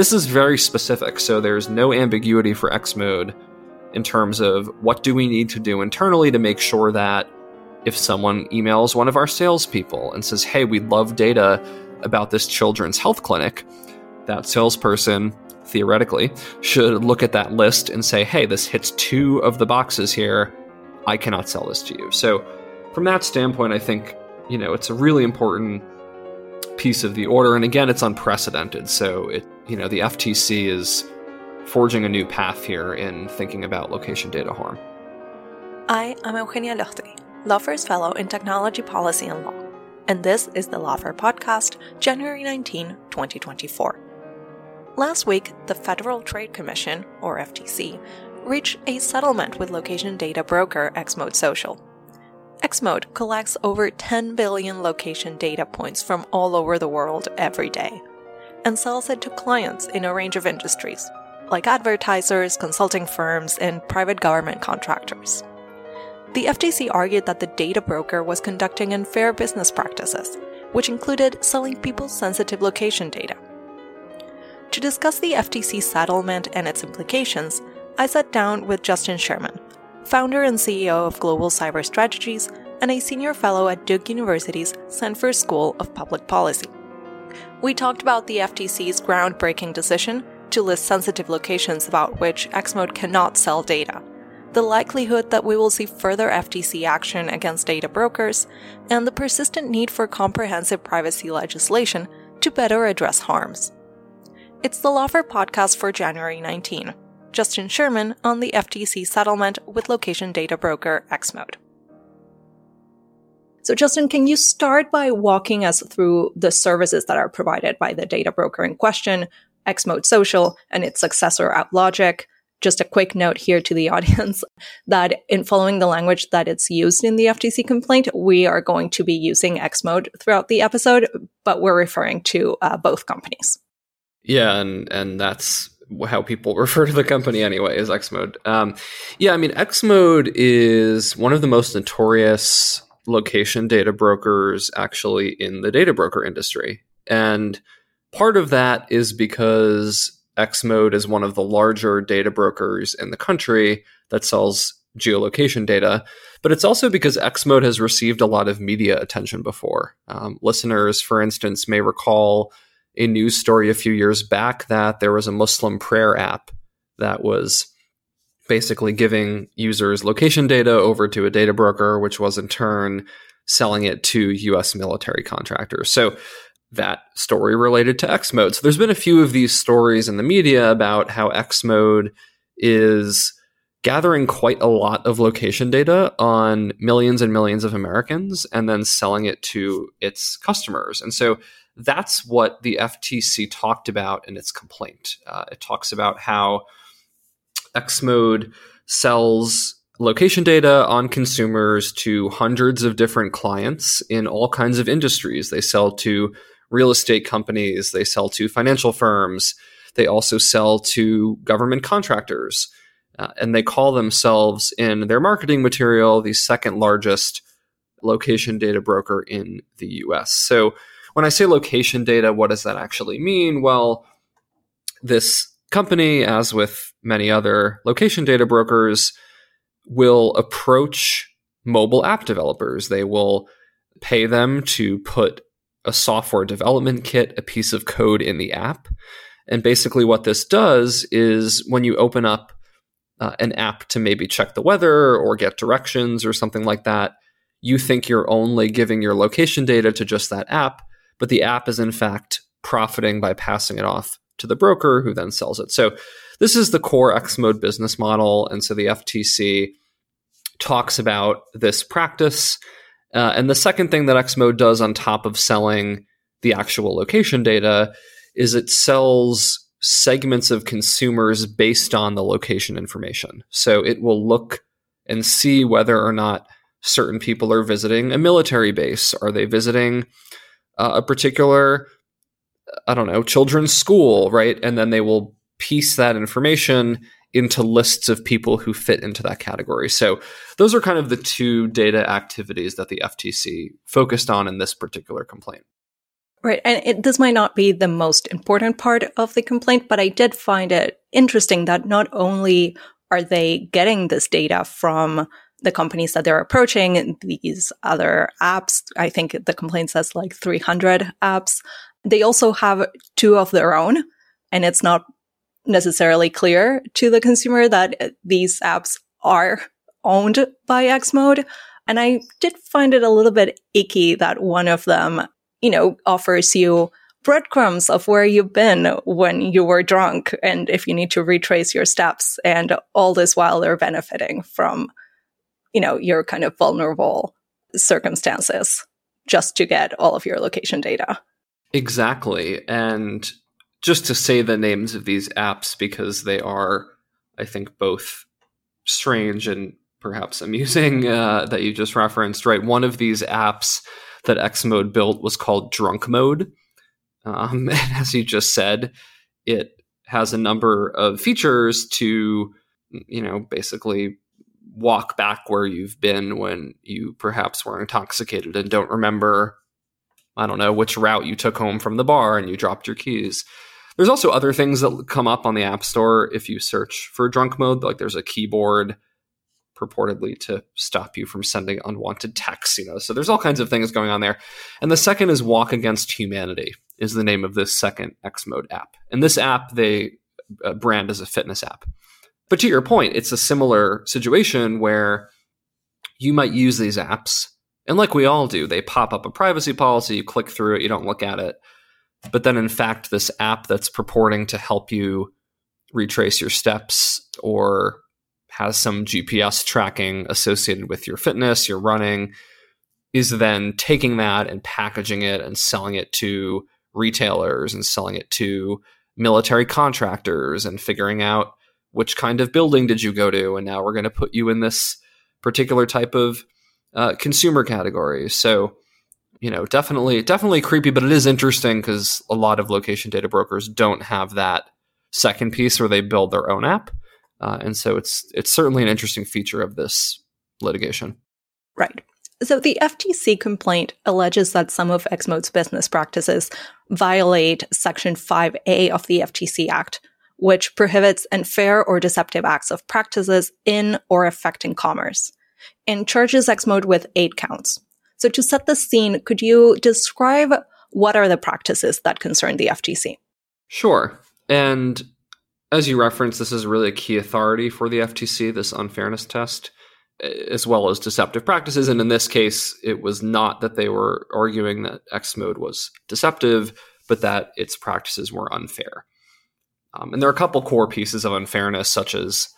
This is very specific, so there's no ambiguity for X mode in terms of what do we need to do internally to make sure that if someone emails one of our salespeople and says, "Hey, we'd love data about this children's health clinic," that salesperson theoretically should look at that list and say, "Hey, this hits two of the boxes here. I cannot sell this to you." So, from that standpoint, I think you know it's a really important piece of the order, and again, it's unprecedented. So it you know, the FTC is forging a new path here in thinking about location data harm. I am Eugenia Lostri, Lawfare's Fellow in Technology Policy and Law, and this is the Lawfare Podcast, January 19, 2024. Last week, the Federal Trade Commission, or FTC, reached a settlement with location data broker Xmode Social. Xmode collects over 10 billion location data points from all over the world every day and sells it to clients in a range of industries, like advertisers, consulting firms, and private government contractors. The FTC argued that the data broker was conducting unfair business practices, which included selling people's sensitive location data. To discuss the FTC settlement and its implications, I sat down with Justin Sherman, founder and CEO of Global Cyber Strategies and a senior fellow at Duke University's Sanford School of Public Policy. We talked about the FTC's groundbreaking decision to list sensitive locations about which Xmode cannot sell data, the likelihood that we will see further FTC action against data brokers, and the persistent need for comprehensive privacy legislation to better address harms. It's the Lawfare podcast for January 19. Justin Sherman on the FTC settlement with location data broker Xmode. So, Justin, can you start by walking us through the services that are provided by the data broker in question, Xmode Social, and its successor, OutLogic? Just a quick note here to the audience that in following the language that it's used in the FTC complaint, we are going to be using Xmode throughout the episode, but we're referring to uh, both companies. Yeah, and and that's how people refer to the company anyway is Xmode. Um, yeah, I mean Xmode is one of the most notorious location data brokers actually in the data broker industry. And part of that is because Xmode is one of the larger data brokers in the country that sells geolocation data, but it's also because Xmode has received a lot of media attention before. Um, listeners, for instance, may recall a news story a few years back that there was a Muslim prayer app that was basically giving users location data over to a data broker, which was in turn selling it to US military contractors. So that story related to Xmode. So there's been a few of these stories in the media about how Xmode is gathering quite a lot of location data on millions and millions of Americans and then selling it to its customers. And so that's what the FTC talked about in its complaint. Uh, it talks about how Xmode sells location data on consumers to hundreds of different clients in all kinds of industries. They sell to real estate companies, they sell to financial firms, they also sell to government contractors. Uh, and they call themselves in their marketing material the second largest location data broker in the US. So when I say location data, what does that actually mean? Well, this company, as with many other location data brokers, will approach mobile app developers. They will pay them to put a software development kit, a piece of code in the app. And basically, what this does is when you open up uh, an app to maybe check the weather or get directions or something like that, you think you're only giving your location data to just that app, but the app is in fact profiting by passing it off to the broker who then sells it. So this is the core Xmode business model. And so the FTC talks about this practice. Uh, and the second thing that Xmode does on top of selling the actual location data is it sells segments of consumers based on the location information. So it will look and see whether or not certain people are visiting a military base. Are they visiting uh, a particular, I don't know, children's school, right? And then they will piece that information into lists of people who fit into that category. So those are kind of the two data activities that the FTC focused on in this particular complaint. Right. And it, this might not be the most important part of the complaint, but I did find it interesting that not only are they getting this data from the companies that they're approaching, these other apps, I think the complaint says like 300 apps, they also have two of their own. And it's not necessarily clear to the consumer that these apps are owned by Xmode. And I did find it a little bit icky that one of them you know, offers you breadcrumbs of where you've been when you were drunk and if you need to retrace your steps and all this while they're benefiting from, you know, your kind of vulnerable circumstances just to get all of your location data. Exactly. And just to say the names of these apps because they are, I think, both strange and perhaps amusing uh, that you just referenced, right? One of these apps that Xmode built was called Drunk Mode. Um, and as you just said, it has a number of features to, you know, basically walk back where you've been when you perhaps were intoxicated and don't remember, I don't know, which route you took home from the bar and you dropped your keys. There's also other things that come up on the App Store if you search for drunk mode. Like there's a keyboard purportedly to stop you from sending unwanted texts, you know. So there's all kinds of things going on there. And the second is Walk Against Humanity is the name of this second X Mode app. And this app they uh, brand as a fitness app. But to your point, it's a similar situation where you might use these apps and like we all do, they pop up a privacy policy, you click through it, you don't look at it. But then in fact, this app that's purporting to help you retrace your steps or has some GPS tracking associated with your fitness, your running, is then taking that and packaging it and selling it to retailers and selling it to military contractors and figuring out which kind of building did you go to. And now we're going to put you in this particular type of uh, consumer category. So you know definitely definitely creepy but it is interesting because a lot of location data brokers don't have that second piece where they build their own app uh, and so it's it's certainly an interesting feature of this litigation. Right. So the FTC complaint alleges that some of Xmode's business practices violate Section 5A of the FTC Act, which prohibits unfair or deceptive acts of practices in or affecting commerce, and charges Xmode with eight counts. So to set the scene, could you describe what are the practices that concern the FTC? Sure. And as you referenced, this is really a key authority for the FTC, this unfairness test, as well as deceptive practices. And in this case, it was not that they were arguing that Xmode was deceptive, but that its practices were unfair. Um, and there are a couple core pieces of unfairness, such as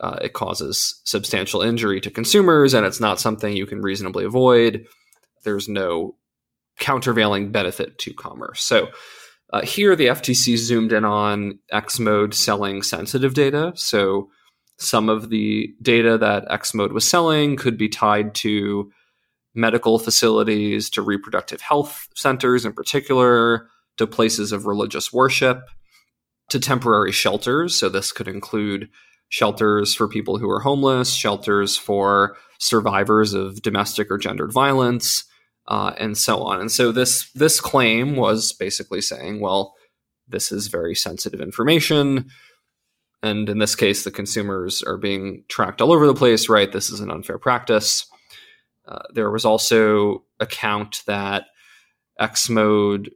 uh, it causes substantial injury to consumers and it's not something you can reasonably avoid. There's no countervailing benefit to commerce. So, uh, here, the FTC zoomed in on Xmode selling sensitive data. So, some of the data that Xmode was selling could be tied to medical facilities, to reproductive health centers in particular, to places of religious worship, to temporary shelters. So, this could include shelters for people who are homeless, shelters for survivors of domestic or gendered violence, uh, and so on. And so this this claim was basically saying, well, this is very sensitive information, and in this case, the consumers are being tracked all over the place. Right? This is an unfair practice. Uh, there was also a count that Xmode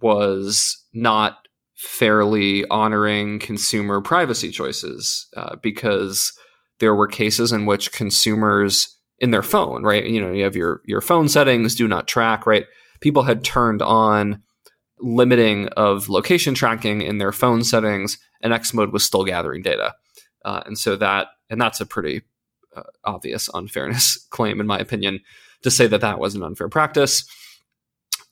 was not fairly honoring consumer privacy choices uh, because there were cases in which consumers in their phone, right? You know, you have your your phone settings, do not track, right? People had turned on limiting of location tracking in their phone settings, and Xmode was still gathering data, uh, and so that and that's a pretty uh, obvious unfairness claim, in my opinion, to say that that was an unfair practice.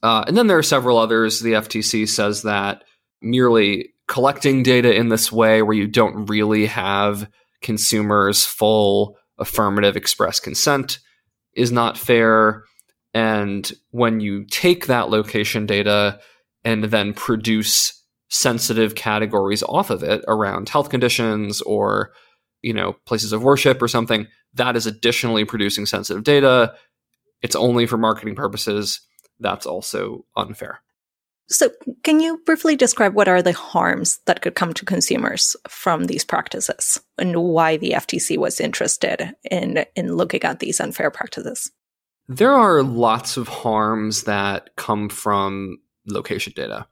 Uh, and then there are several others. The FTC says that merely collecting data in this way, where you don't really have consumers' full affirmative express consent, is not fair. And when you take that location data and then produce sensitive categories off of it around health conditions or you know places of worship or something that is additionally producing sensitive data. It's only for marketing purposes. That's also unfair so can you briefly describe what are the harms that could come to consumers from these practices and why the ftc was interested in in looking at these unfair practices? There are lots of harms that come from location data.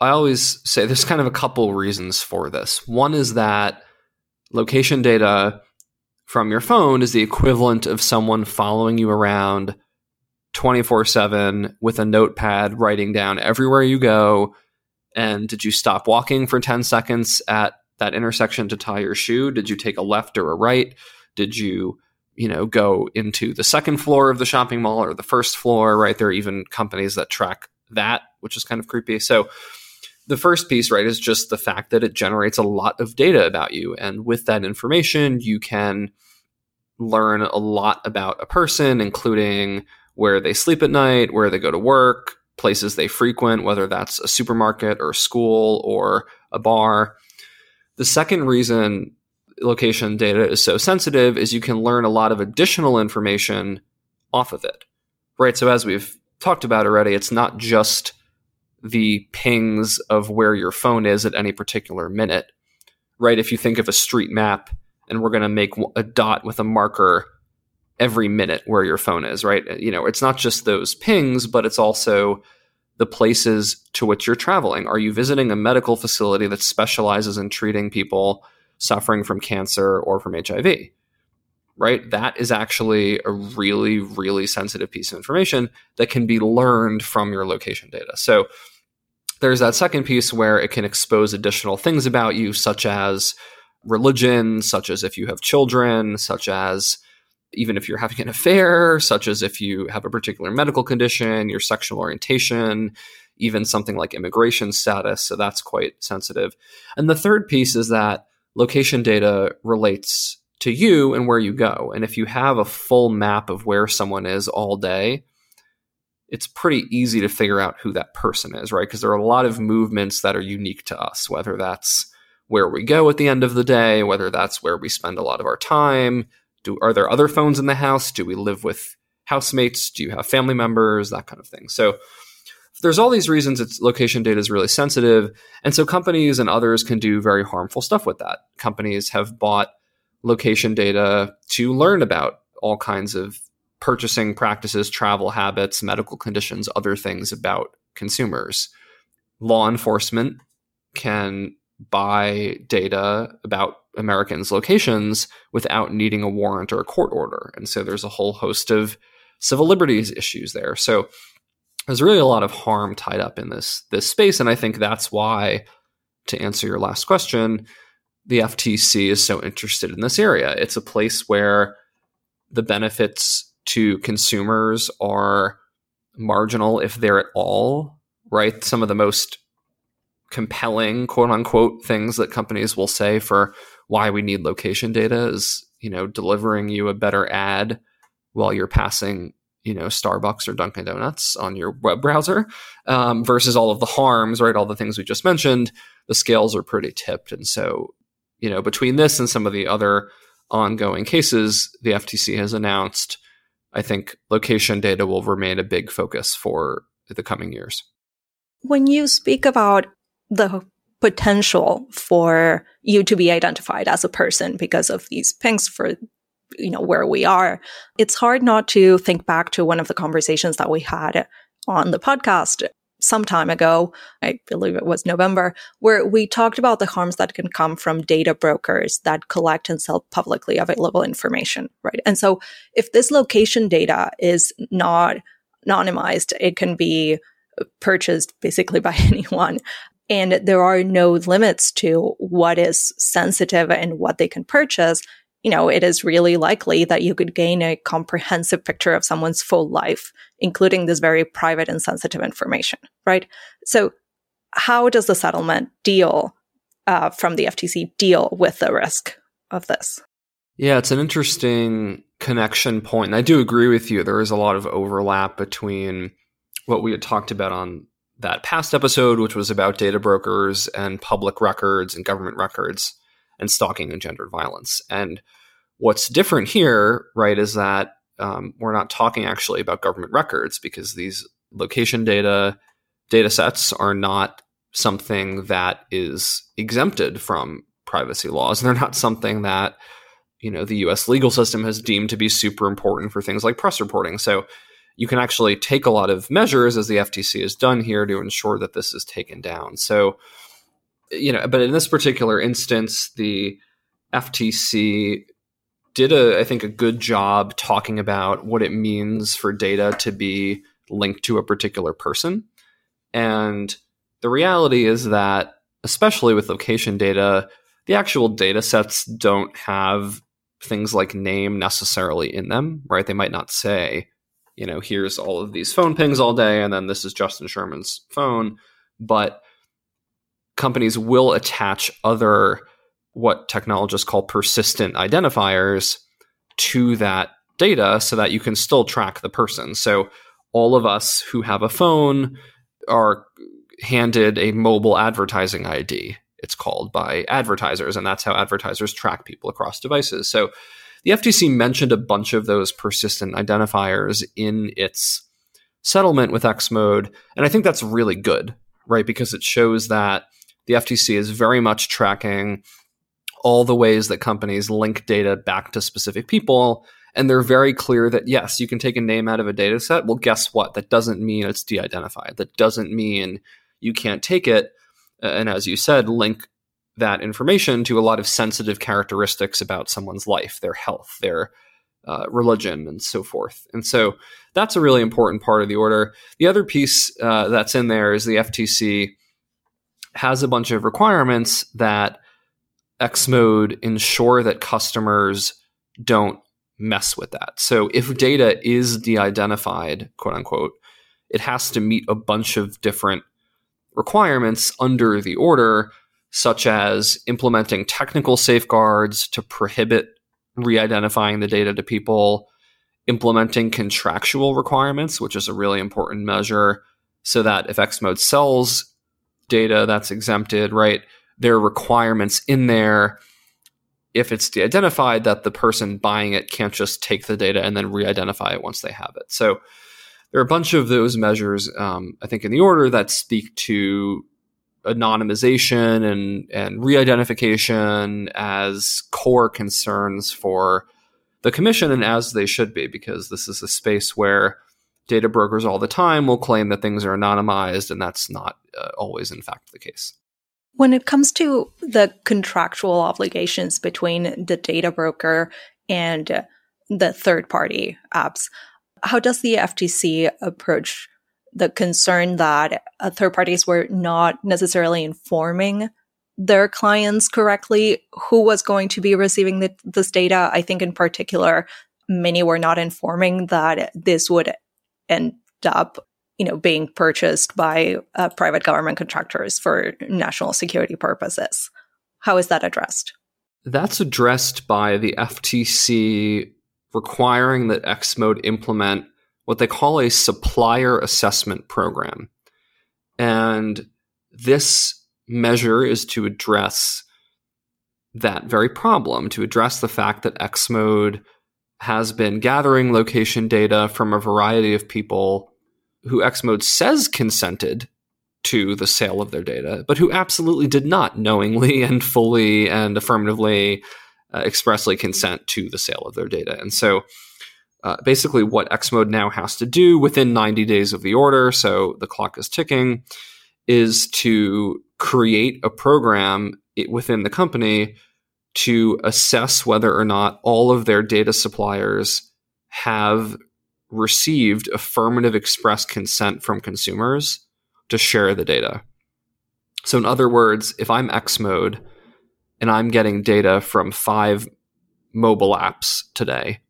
I always say there's kind of a couple reasons for this. One is that location data from your phone is the equivalent of someone following you around 24 7 with a notepad writing down everywhere you go. And did you stop walking for 10 seconds at that intersection to tie your shoe? Did you take a left or a right? Did you, you know, go into the second floor of the shopping mall or the first floor, right? There are even companies that track that, which is kind of creepy. So the first piece, right, is just the fact that it generates a lot of data about you. And with that information, you can learn a lot about a person, including where they sleep at night, where they go to work, places they frequent, whether that's a supermarket or a school or a bar. The second reason location data is so sensitive is you can learn a lot of additional information off of it. Right? So as we've talked about already, it's not just the pings of where your phone is at any particular minute. Right? If you think of a street map and we're going to make a dot with a marker every minute where your phone is, right? Uh, you know, it's not just those pings, but it's also the places to which you're traveling. Are you visiting a medical facility that specializes in treating people suffering from cancer or from HIV? Right? That is actually a really, really sensitive piece of information that can be learned from your location data. So, there's that second piece where it can expose additional things about you, such as religion, such as if you have children, such as even if you're having an affair, such as if you have a particular medical condition, your sexual orientation, even something like immigration status. So that's quite sensitive. And the third piece is that location data relates to you and where you go. And if you have a full map of where someone is all day, it's pretty easy to figure out who that person is, right? Because there are a lot of movements that are unique to us, whether that's where we go at the end of the day, whether that's where we spend a lot of our time. Do are there other phones in the house? Do we live with housemates? Do you have family members? That kind of thing. So there's all these reasons its location data is really sensitive. And so companies and others can do very harmful stuff with that. Companies have bought location data to learn about all kinds of purchasing practices, travel habits, medical conditions, other things about consumers. Law enforcement can buy data about Americans' locations without needing a warrant or a court order. And so there's a whole host of civil liberties issues there. So there's really a lot of harm tied up in this this space and I think that's why to answer your last question, the FTC is so interested in this area. It's a place where the benefits to consumers are marginal if they're at all, right? Some of the most compelling quote unquote things that companies will say for why we need location data is, you know, delivering you a better ad while you're passing, you know, Starbucks or Dunkin' Donuts on your web browser um, versus all of the harms, right? All the things we just mentioned, the scales are pretty tipped. And so, you know, between this and some of the other ongoing cases, the FTC has announced I think location data will remain a big focus for the coming years. When you speak about the potential for you to be identified as a person because of these pings for you know where we are. It's hard not to think back to one of the conversations that we had on the podcast some time ago. I believe it was november where we talked about the harms that can come from data brokers that collect and sell publicly available information right? And so if this location data is not anonymized it can be purchased basically by anyone and there are no limits to what is sensitive and what they can purchase you know, it is really likely that you could gain a comprehensive picture of someone's full life, including this very private and sensitive information, right? So, how does the settlement deal uh, from the FTC deal with the risk of this? Yeah, it's an interesting connection point. And I do agree with you. There is a lot of overlap between what we had talked about on that past episode, which was about data brokers and public records and government records and stalking and gendered violence. And what's different here, right, is that um, we're not talking actually about government records because these location data data sets are not something that is exempted from privacy laws. They're not something that you know the U.S. legal system has deemed to be super important for things like press reporting. So you can actually take a lot of measures, as the FTC has done here, to ensure that this is taken down. So you know, but in this particular instance, the FTC did a I think a good job talking about what it means for data to be linked to a particular person. And the reality is that especially with location data, the actual data sets don't have things like name necessarily in them, right? They might not say, you know, here's all of these phone pings all day and then this is Justin Sherman's phone, but companies will attach other what technologists call persistent identifiers to that data so that you can still track the person. So all of us who have a phone are handed a mobile advertising ID, it's called by advertisers, and that's how advertisers track people across devices. So the FTC mentioned a bunch of those persistent identifiers in its settlement with Xmode, and I think that's really good, right? Because it shows that the FTC is very much tracking all the ways that companies link data back to specific people. And they're very clear that yes, you can take a name out of a data set. Well, guess what? That doesn't mean it's de identified. That doesn't mean you can't take it. And as you said, link that information to a lot of sensitive characteristics about someone's life, their health, their uh, religion, and so forth. And so that's a really important part of the order. The other piece uh, that's in there is the FTC has a bunch of requirements that Xmode ensure that customers don't mess with that. So if data is de-identified, quote unquote, it has to meet a bunch of different requirements under the order, such as implementing technical safeguards to prohibit re-identifying the data to people, implementing contractual requirements, which is a really important measure, so that if Xmode sells data that's exempted, right? There are requirements in there if it's de-identified that the person buying it can't just take the data and then re-identify it once they have it. So there are a bunch of those measures, um, I think, in the order that speak to anonymization and and re-identification as core concerns for the commission and as they should be because this is a space where data brokers all the time will claim that things are anonymized, and that's not uh, always, in fact, the case. When it comes to the contractual obligations between the data broker and the third party apps, how does the FTC approach the concern that uh, third parties were not necessarily informing their clients correctly who was going to be receiving the, this data? I think, in particular, many were not informing that this would end up you know being purchased by uh, private government contractors for national security purposes how is that addressed that's addressed by the ftc requiring that xmode implement what they call a supplier assessment program and this measure is to address that very problem to address the fact that xmode has been gathering location data from a variety of people who Xmode says consented to the sale of their data, but who absolutely did not knowingly and fully and affirmatively uh, expressly consent to the sale of their data. And so uh, basically, what Xmode now has to do within 90 days of the order, so the clock is ticking, is to create a program within the company to assess whether or not all of their data suppliers have received affirmative express consent from consumers to share the data. So, in other words, if I'm Xmode and I'm getting data from five mobile apps today,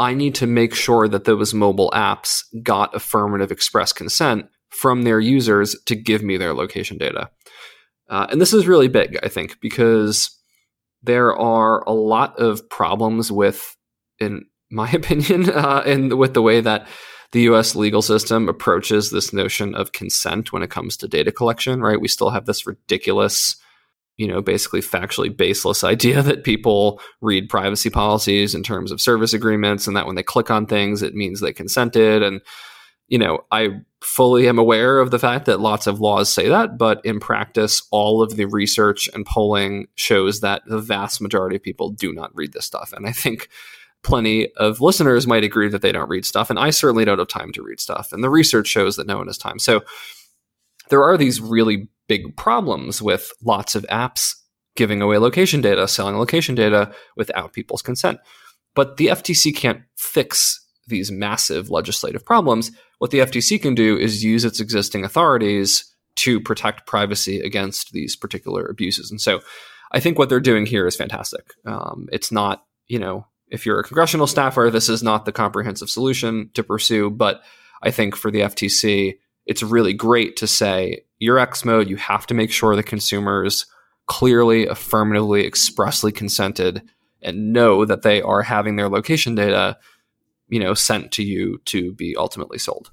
I need to make sure that those mobile apps got affirmative express consent from their users to give me their location data. Uh, and this is really big, I think, because there are a lot of problems with, in my opinion, uh, and with the way that the US legal system approaches this notion of consent when it comes to data collection, right? We still have this ridiculous, you know, basically factually baseless idea that people read privacy policies in terms of service agreements and that when they click on things, it means they consented. And, you know, I fully am aware of the fact that lots of laws say that, but in practice, all of the research and polling shows that the vast majority of people do not read this stuff. And I think plenty of listeners might agree that they don't read stuff. And I certainly don't have time to read stuff. And the research shows that no one has time. So there are these really big problems with lots of apps giving away location data, selling location data without people's consent. But the FTC can't fix these massive legislative problems. What the FTC can do is use its existing authorities to protect privacy against these particular abuses. And so I think what they're doing here is fantastic. Um, it's not, you know, if you're a congressional staffer, this is not the comprehensive solution to pursue. But I think for the FTC, it's really great to say you're Xmode. You have to make sure the consumers clearly, affirmatively, expressly consented and know that they are having their location data, you know, sent to you to be ultimately sold.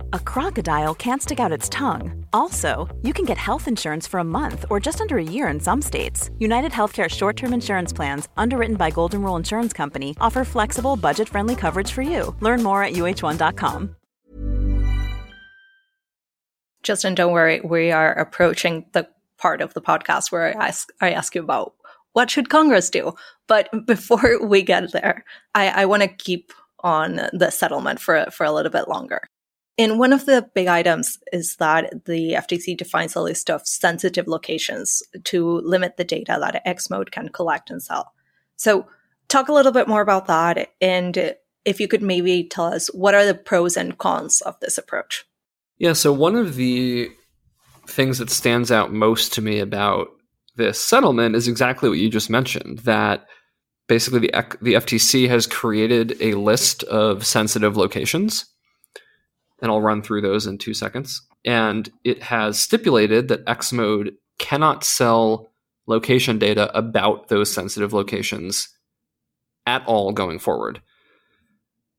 a crocodile can't stick out its tongue. Also, you can get health insurance for a month or just under a year in some states. United Healthcare short term insurance plans, underwritten by Golden Rule Insurance Company, offer flexible, budget friendly coverage for you. Learn more at uh1.com. Justin, don't worry. We are approaching the part of the podcast where I ask, I ask you about what should Congress do. But before we get there, I, I want to keep on the settlement for for a little bit longer. And one of the big items is that the FTC defines a list of sensitive locations to limit the data that Xmode can collect and sell. So, talk a little bit more about that, and if you could maybe tell us what are the pros and cons of this approach. Yeah, so one of the things that stands out most to me about this settlement is exactly what you just mentioned that basically the, the FTC has created a list of sensitive locations. And I'll run through those in two seconds. And it has stipulated that Xmode cannot sell location data about those sensitive locations at all going forward.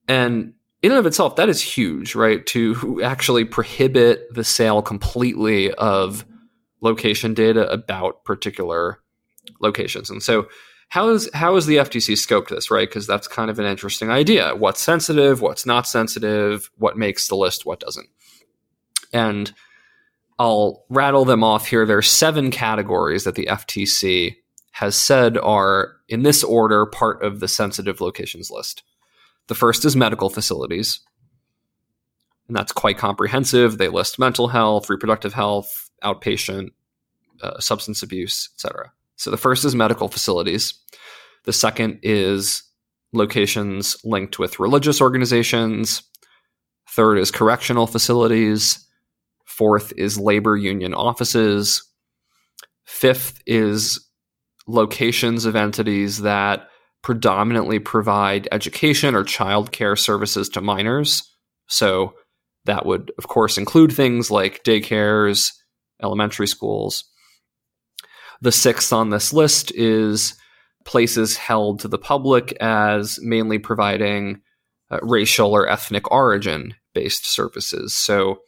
And in and of itself, that is huge, right? To actually prohibit the sale completely of location data about particular locations. And so, how is how is the FTC scoped this, right? Because that's kind of an interesting idea. What's sensitive? What's not sensitive? What makes the list? What doesn't? And I'll rattle them off here. There are seven categories that the FTC has said are, in this order, part of the sensitive locations list. The first is medical facilities. And that's quite comprehensive. They list mental health, reproductive health, outpatient, uh, substance abuse, etc. So the first is medical facilities. The second is locations linked with religious organizations. Third is correctional facilities. Fourth is labor union offices. Fifth is locations of entities that predominantly provide education or childcare services to minors. So that would, of course, include things like daycares, elementary schools. The sixth on this list is places held to the public as mainly providing uh, racial or ethnic origin based services. So,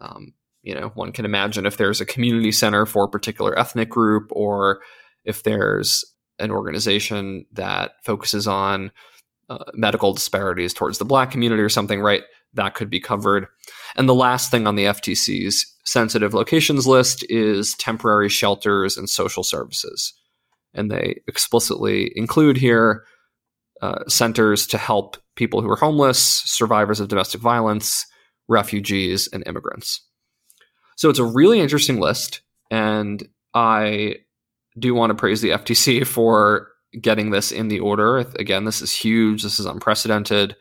um, you know, one can imagine if there's a community center for a particular ethnic group or if there's an organization that focuses on uh, medical disparities towards the black community or something, right? That could be covered. And the last thing on the FTC's sensitive locations list is temporary shelters and social services. And they explicitly include here uh, centers to help people who are homeless, survivors of domestic violence, refugees, and immigrants. So it's a really interesting list. And I do want to praise the FTC for getting this in the order. Again, this is huge. This is unprecedented.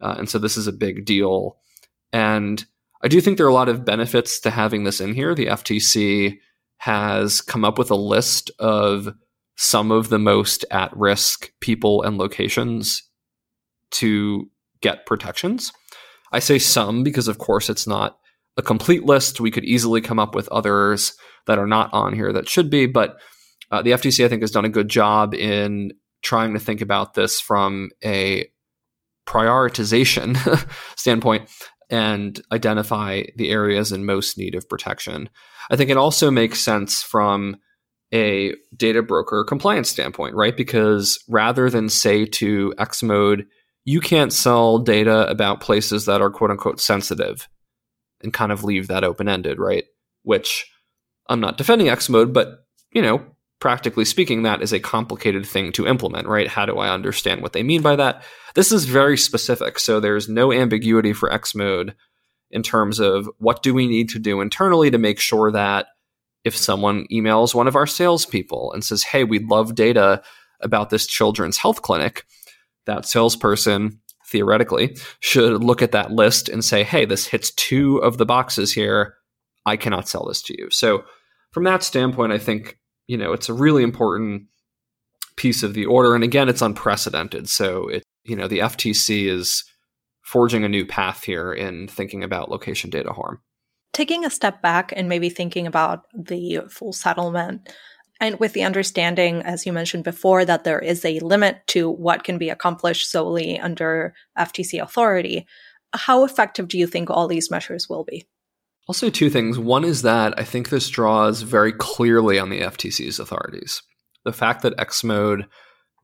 Uh, and so this is a big deal. And I do think there are a lot of benefits to having this in here. The FTC has come up with a list of some of the most at risk people and locations to get protections. I say some because, of course, it's not a complete list. We could easily come up with others that are not on here that should be, but uh, the FTC, I think, has done a good job in trying to think about this from a prioritization standpoint and identify the areas in most need of protection. I think it also makes sense from a data broker compliance standpoint, right? Because rather than say to Xmode, you can't sell data about places that are quote unquote sensitive and kind of leave that open ended, right? Which I'm not defending Xmode, but you know, practically speaking, that is a complicated thing to implement, right? How do I understand what they mean by that? This is very specific. So there's no ambiguity for Xmode in terms of what do we need to do internally to make sure that if someone emails one of our salespeople and says, hey, we'd love data about this children's health clinic, that salesperson theoretically should look at that list and say, hey, this hits two of the boxes here. I cannot sell this to you. So, from that standpoint, I think you know, it's a really important piece of the order. And again, it's unprecedented. So it, you know, the FTC is forging a new path here in thinking about location data harm. Taking a step back and maybe thinking about the full settlement, and with the understanding, as you mentioned before, that there is a limit to what can be accomplished solely under FTC authority, how effective do you think all these measures will be? I'll say two things. One is that I think this draws very clearly on the FTC's authorities. The fact that Xmode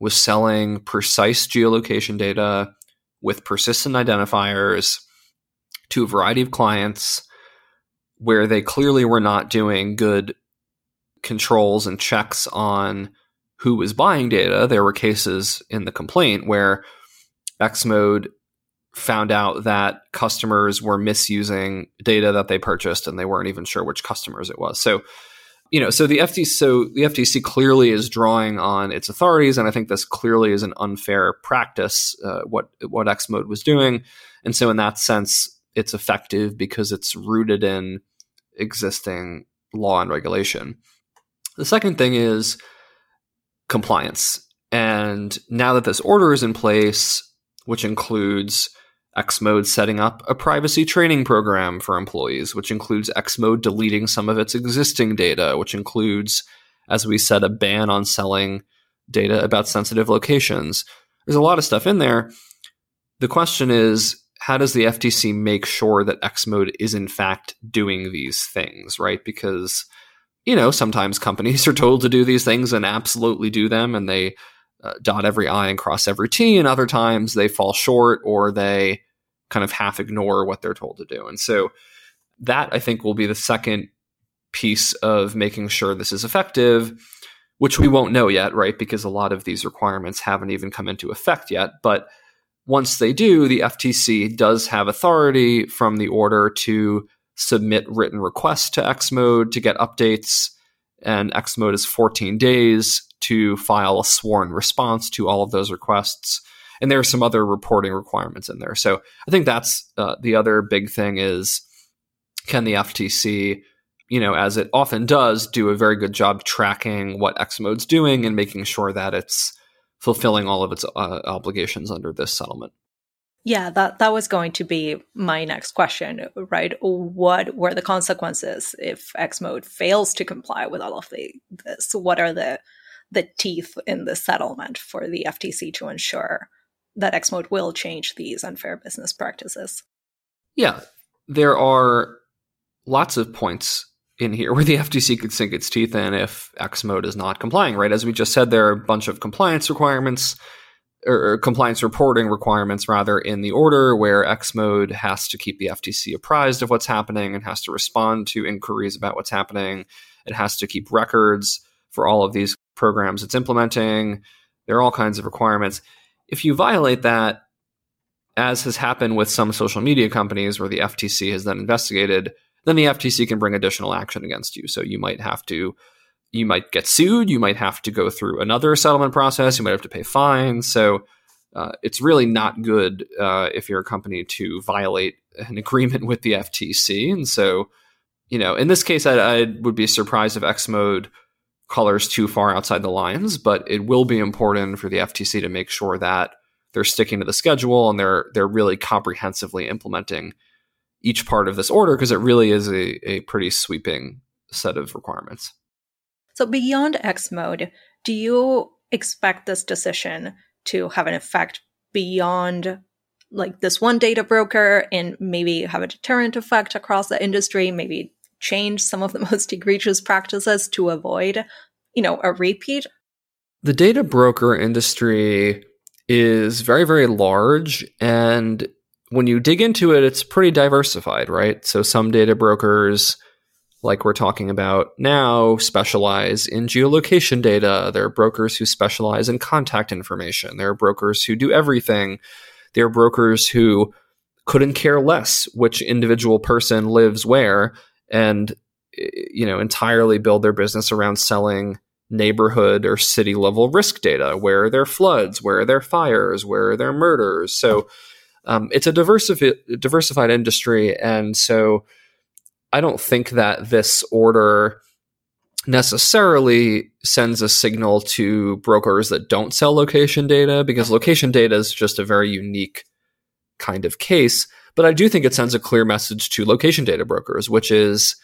was selling precise geolocation data with persistent identifiers to a variety of clients where they clearly were not doing good controls and checks on who was buying data. There were cases in the complaint where Xmode found out that customers were misusing data that they purchased and they weren't even sure which customers it was. So, you know, so the FTC, so the FTC clearly is drawing on its authorities, and I think this clearly is an unfair practice. Uh, what what Xmode was doing, and so in that sense, it's effective because it's rooted in existing law and regulation. The second thing is compliance, and now that this order is in place, which includes Xmode setting up a privacy training program for employees, which includes Xmode deleting some of its existing data, which includes, as we said, a ban on selling data about sensitive locations. There's a lot of stuff in there. The question is, how does the FTC make sure that Xmode is in fact doing these things, right? Because, you know, sometimes companies are told to do these things and absolutely do them, and they uh, dot every I and cross every T, and other times they fall short or they kind of half ignore what they're told to do. And so that I think will be the second piece of making sure this is effective, which we won't know yet, right? Because a lot of these requirements haven't even come into effect yet. But once they do, the FTC does have authority from the order to submit written requests to Xmode to get updates. And Xmode is 14 days to file a sworn response to all of those requests. And there are some other reporting requirements in there. So I think that's uh, the other big thing is can the FTC, you know, as it often does, do a very good job tracking what Xmode's doing and making sure that it's fulfilling all of its uh, obligations under this settlement. Yeah, that that was going to be my next question, right? What were the consequences if Xmode fails to comply with all of the this? What are the the teeth in the settlement for the FTC to ensure that Xmode will change these unfair business practices. Yeah, there are lots of points in here where the FTC could sink its teeth in if Xmode is not complying, right? As we just said, there are a bunch of compliance requirements or, compliance reporting requirements rather in the order where Xmode has to keep the FTC apprised of what's happening and has to respond to inquiries about what's happening. It has to keep records for all of these programs it's implementing. There are all kinds of requirements. If you violate that, as has happened with some social media companies where the FTC has then investigated, then the FTC can bring additional action against you. So you might have to you might get sued. You might have to go through another settlement process. You might have to pay fines. So uh, it's really not good uh, if you're a company to violate an agreement with the FTC. And so, you know, in this case, I, I would be surprised if X-Mode colors too far outside the lines, but it will be important for the FTC to make sure that they're sticking to the schedule and they're they're really comprehensively implementing each part of this order because it really is a, a pretty sweeping set of requirements. So, beyond X-Mode, do you expect this decision to have an effect beyond like this one data broker and maybe have a deterrent effect across the industry, maybe change some of the most egregious practices to avoid, you know, a repeat? The data broker industry is very, very large. And when you dig into it, it's pretty diversified, right? So some data brokers like we're talking about now, specialize in geolocation data. There are brokers who specialize in contact information. There are brokers who do everything. There are brokers who couldn't care less which individual person lives where and you know entirely build their business around selling neighborhood or city level risk data. Where are there floods? Where are there fires? Where are there murders? So um, it's a diversified diversified industry and so I don't think that this order necessarily sends a signal to brokers that don't sell location data because location data is just a very unique kind of case. But I do think it sends a clear message to location data brokers, which is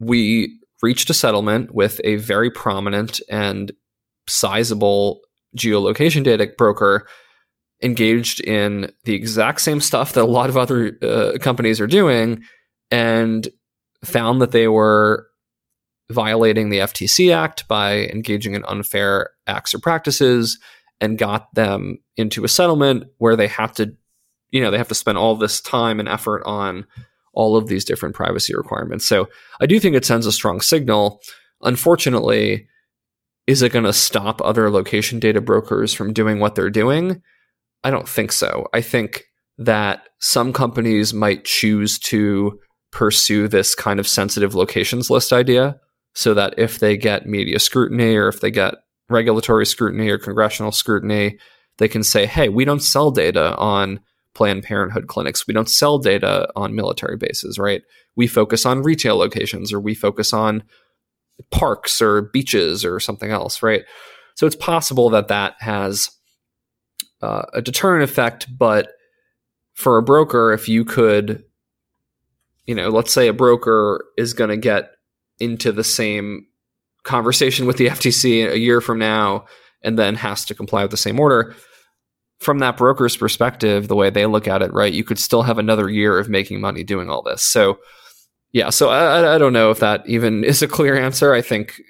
we reached a settlement with a very prominent and sizable geolocation data broker engaged in the exact same stuff that a lot of other uh, companies are doing and found that they were violating the FTC Act by engaging in unfair acts or practices and got them into a settlement where they have to, you know, they have to spend all this time and effort on all of these different privacy requirements. So I do think it sends a strong signal. Unfortunately, is it going to stop other location data brokers from doing what they're doing? I don't think so. I think that some companies might choose to pursue this kind of sensitive locations list idea so that if they get media scrutiny or if they get regulatory scrutiny or congressional scrutiny, they can say, hey, we don't sell data on Planned Parenthood clinics. We don't sell data on military bases, right? We focus on retail locations or we focus on parks or beaches or something else, right? So it's possible that that has uh, a deterrent effect, but for a broker, if you could you know, let's say a broker is going to get into the same conversation with the FTC a year from now and then has to comply with the same order. From that broker's perspective, the way they look at it, right, you could still have another year of making money doing all this. So, yeah, so I, I don't know if that even is a clear answer. I think,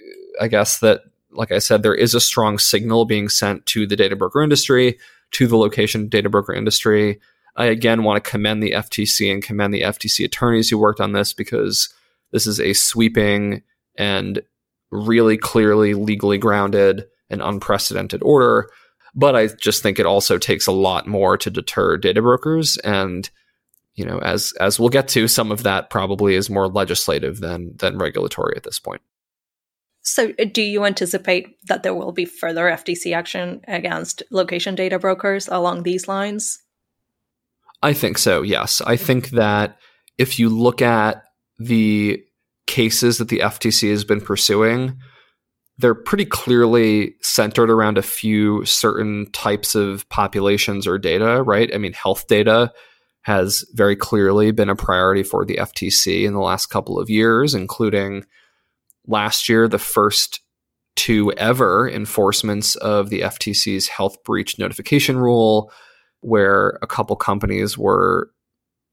I guess that, like I said, there is a strong signal being sent to the data broker industry, to the location data broker industry, I again want to commend the FTC and commend the FTC attorneys who worked on this because this is a sweeping and really clearly legally grounded and unprecedented order. But I just think it also takes a lot more to deter data brokers. And, you know, as as we'll get to, some of that probably is more legislative than than regulatory at this point. So, uh, do you anticipate that there will be further FTC action against location data brokers along these lines? I think so, yes. I think that if you look at the cases that the FTC has been pursuing, they're pretty clearly centered around a few certain types of populations or data, right? I mean, health data has very clearly been a priority for the FTC in the last couple of years, including last year, the first two ever enforcements of the FTC's health breach notification rule where a couple companies were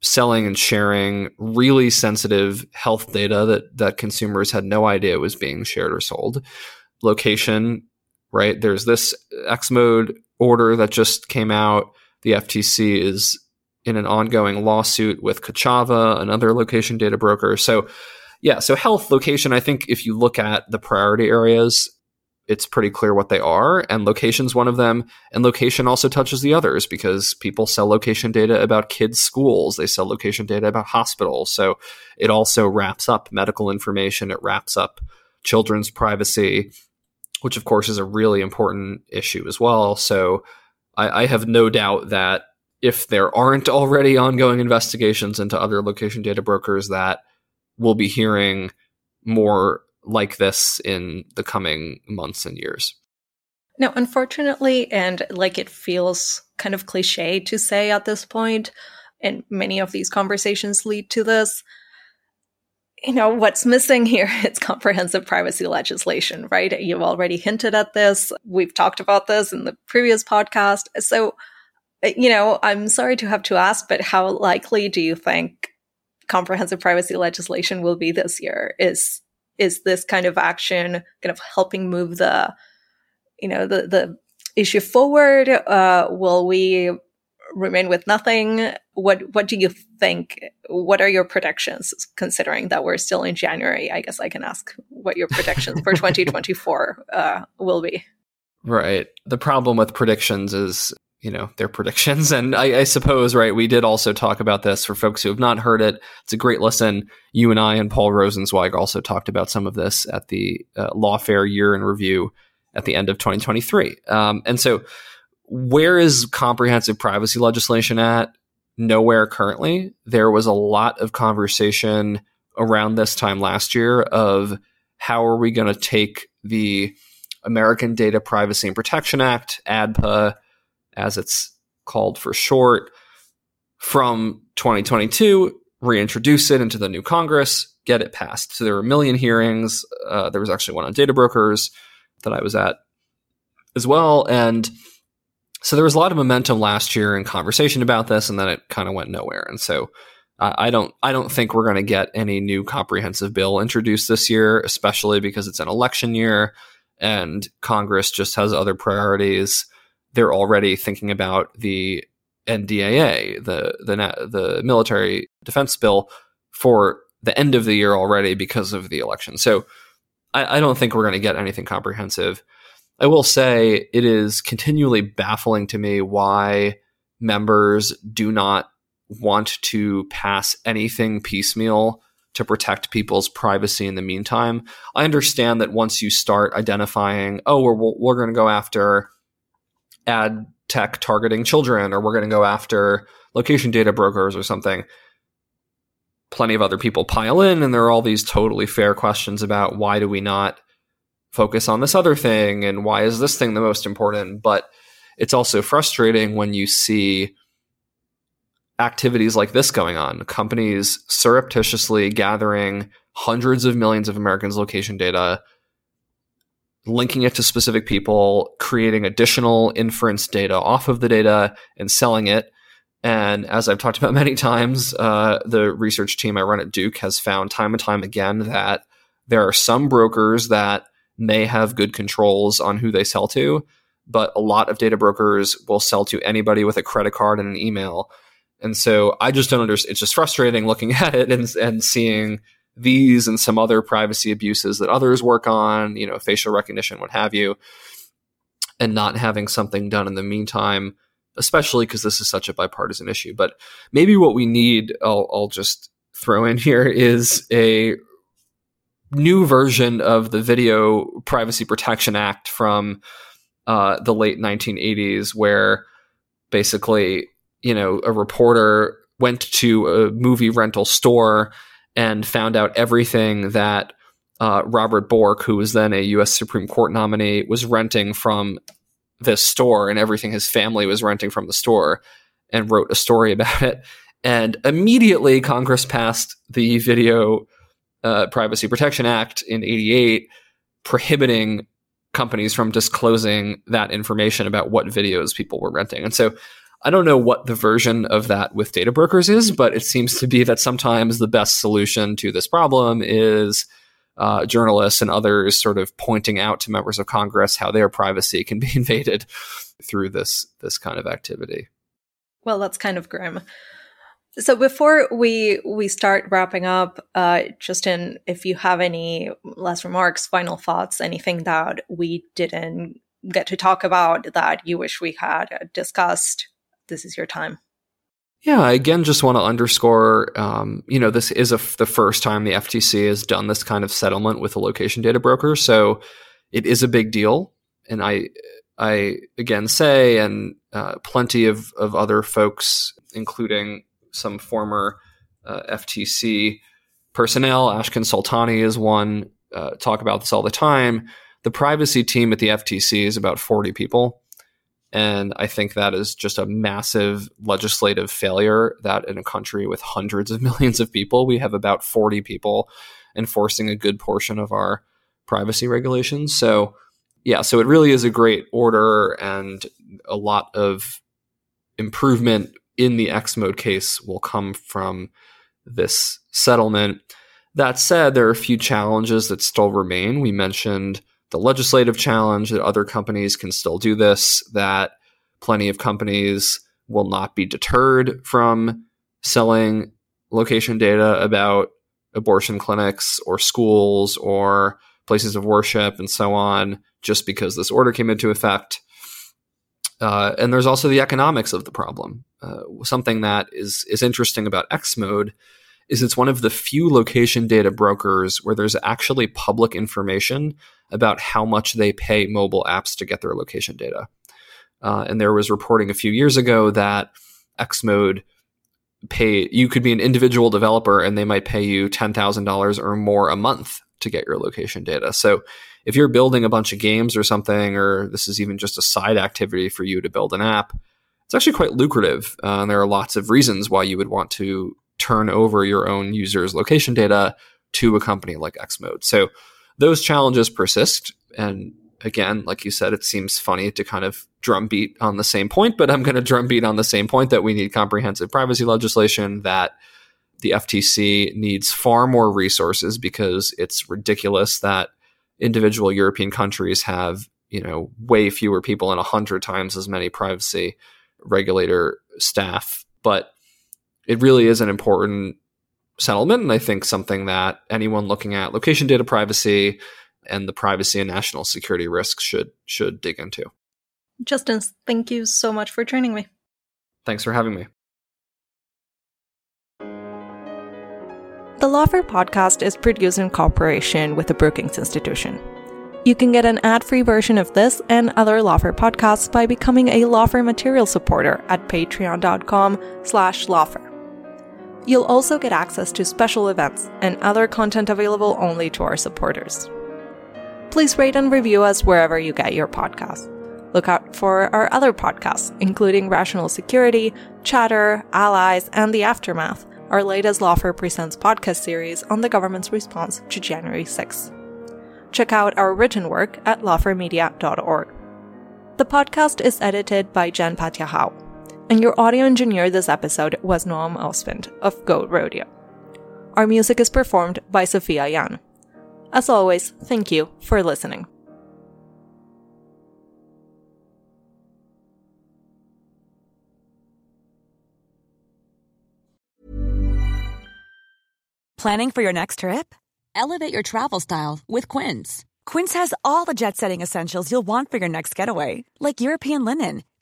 selling and sharing really sensitive health data that that consumers had no idea was being shared or sold. Location, right? There's this X-Mode order that just came out. The FTC is in an ongoing lawsuit with Kochava, another location data broker. So, yeah, so health location, I think if you look at the priority areas, it's pretty clear what they are, and location's one of them. And location also touches the others because people sell location data about kids' schools, they sell location data about hospitals. So it also wraps up medical information, it wraps up children's privacy, which of course is a really important issue as well. So I, I have no doubt that if there aren't already ongoing investigations into other location data brokers, that we'll be hearing more like this in the coming months and years. Now, unfortunately, and like it feels kind of cliche to say at this point, and many of these conversations lead to this. You know, what's missing here is comprehensive privacy legislation, right? You've already hinted at this. We've talked about this in the previous podcast. So, you know, I'm sorry to have to ask, but how likely do you think comprehensive privacy legislation will be this year? Is is this kind of action kind of helping move the you know the the issue forward? Uh, will we remain with nothing? What what do you think? What are your predictions considering that we're still in january? I guess i can ask what your predictions for 2024 uh, will be. Right. The problem with predictions is you know their predictions. And I, I, suppose right we did also talk about this for folks who have not heard it. It's a great listen you and i and paul rosenzweig also talked about some of this at the uh, lawfare year in review at the end of 2023 um, and so where is comprehensive privacy legislation at? Nowhere currently. There was a lot of conversation around this time last year of how are we going to take the american data privacy and protection act adpa as it's called for short, from 2022, reintroduce it into the new Congress, get it passed. So there were a million hearings. Uh, there was actually one on data brokers that I was at as well. And so there was a lot of momentum last year and conversation about this, and then it kind of went nowhere. And so uh, I don't I don't think we're going to get any new comprehensive bill introduced this year, especially because it's an election year and Congress just has other priorities they're already thinking about the NDAA, the the the military defense bill, for the end of the year already because of the election. So I, I don't think we're going to get anything comprehensive. I will say it is continually baffling to me why members do not want to pass anything piecemeal to protect people's privacy in the meantime. I understand that once you start identifying, oh, we're, we're going to go after ad tech targeting children or we're going to go after location data brokers or something plenty of other people pile in and there are all these totally fair questions about why do we not focus on this other thing and why is this thing the most important? But it's also frustrating when you see activities like this going on companies surreptitiously gathering hundreds of millions of americans location data linking it to specific people, creating additional inference data off of the data, and selling it. And as I've talked about many times, uh, the research team I run at Duke has found time and time again that there are some brokers that may have good controls on who they sell to, but a lot of data brokers will sell to anybody with a credit card and an email. And so I just don't understand. It's just frustrating looking at it and, and seeing these and some other privacy abuses that others work on, you know, facial recognition, what have you, and not having something done in the meantime, especially because this is such a bipartisan issue. But maybe what we need, I'll, I'll just throw in here, is a new version of the Video Privacy Protection Act from uh, the late 1980s, where basically, you know, a reporter went to a movie rental store and found out everything that uh, Robert Bork, who was then a U.S. Supreme Court nominee, was renting from this store and everything his family was renting from the store, and wrote a story about it. And immediately, Congress passed the Video uh, Privacy Protection Act in '88, prohibiting companies from disclosing that information about what videos people were renting. And so, I don't know what the version of that with data brokers is, but it seems to be that sometimes the best solution to this problem is uh, journalists and others sort of pointing out to members of Congress how their privacy can be invaded through this this kind of activity. Well, that's kind of grim. So before we we start wrapping up, uh, Justin, if you have any last remarks, final thoughts, anything that we didn't get to talk about that you wish we had discussed, this is your time. Yeah, I again, just want to underscore, um, you know, this is the first time the FTC has done this kind of settlement with a location data broker, so it is a big deal. And I, I again say, and uh, plenty of of other folks, including some former uh, FTC personnel, Ashkan Soltani is one, uh, talk about this all the time. The privacy team at the FTC is about forty people. And I think that is just a massive legislative failure that in a country with hundreds of millions of people, we have about 40 people enforcing a good portion of our privacy regulations. So, yeah, so it really is a great order and a lot of improvement in the X-Mode case will come from this settlement. That said, there are a few challenges that still remain. We mentioned the legislative challenge that other companies can still do this, that plenty of companies will not be deterred from selling location data about abortion clinics or schools or places of worship and so on just because this order came into effect. Uh, and there's also the economics of the problem. Uh, something that is is interesting about X-Mode is it's one of the few location data brokers where there's actually public information about how much they pay mobile apps to get their location data. Uh, and there was reporting a few years ago that X-Mode pay you could be an individual developer and they might pay you $10,000 or more a month to get your location data. So if you're building a bunch of games or something, or this is even just a side activity for you to build an app, it's actually quite lucrative. Uh, and there are lots of reasons why you would want to turn over your own users' location data to a company like X-Mode. So those challenges persist. And again, like you said, it seems funny to kind of drumbeat on the same point, but I'm going to drumbeat on the same point that we need comprehensive privacy legislation, that the FTC needs far more resources because it's ridiculous that individual European countries have, you know, way fewer people and a hundred times as many privacy regulator staff. But it really is an important settlement. And I think something that anyone looking at location data privacy and the privacy and national security risks should should dig into. Justin, thank you so much for joining me. Thanks for having me. The Lawfare podcast is produced in cooperation with the Brookings Institution. You can get an ad-free version of this and other Lawfare podcasts by becoming a Lawfare material supporter at patreon.com slash lawfare. You'll also get access to special events and other content available only to our supporters. Please rate and review us wherever you get your podcasts. Look out for our other podcasts, including Rational Security, Chatter, Allies, and The Aftermath, our latest Lawfare Presents podcast series on the government's response to January 6th. Check out our written work at lawfaremedia.org. The podcast is edited by Jen Patja and your audio engineer this episode was Noam Osband of Goat Rodeo. Our music is performed by Sophia Yan. As always, thank you for listening. Planning for your next trip? Elevate your travel style with Quince. Quince has all the jet setting essentials you'll want for your next getaway, like European linen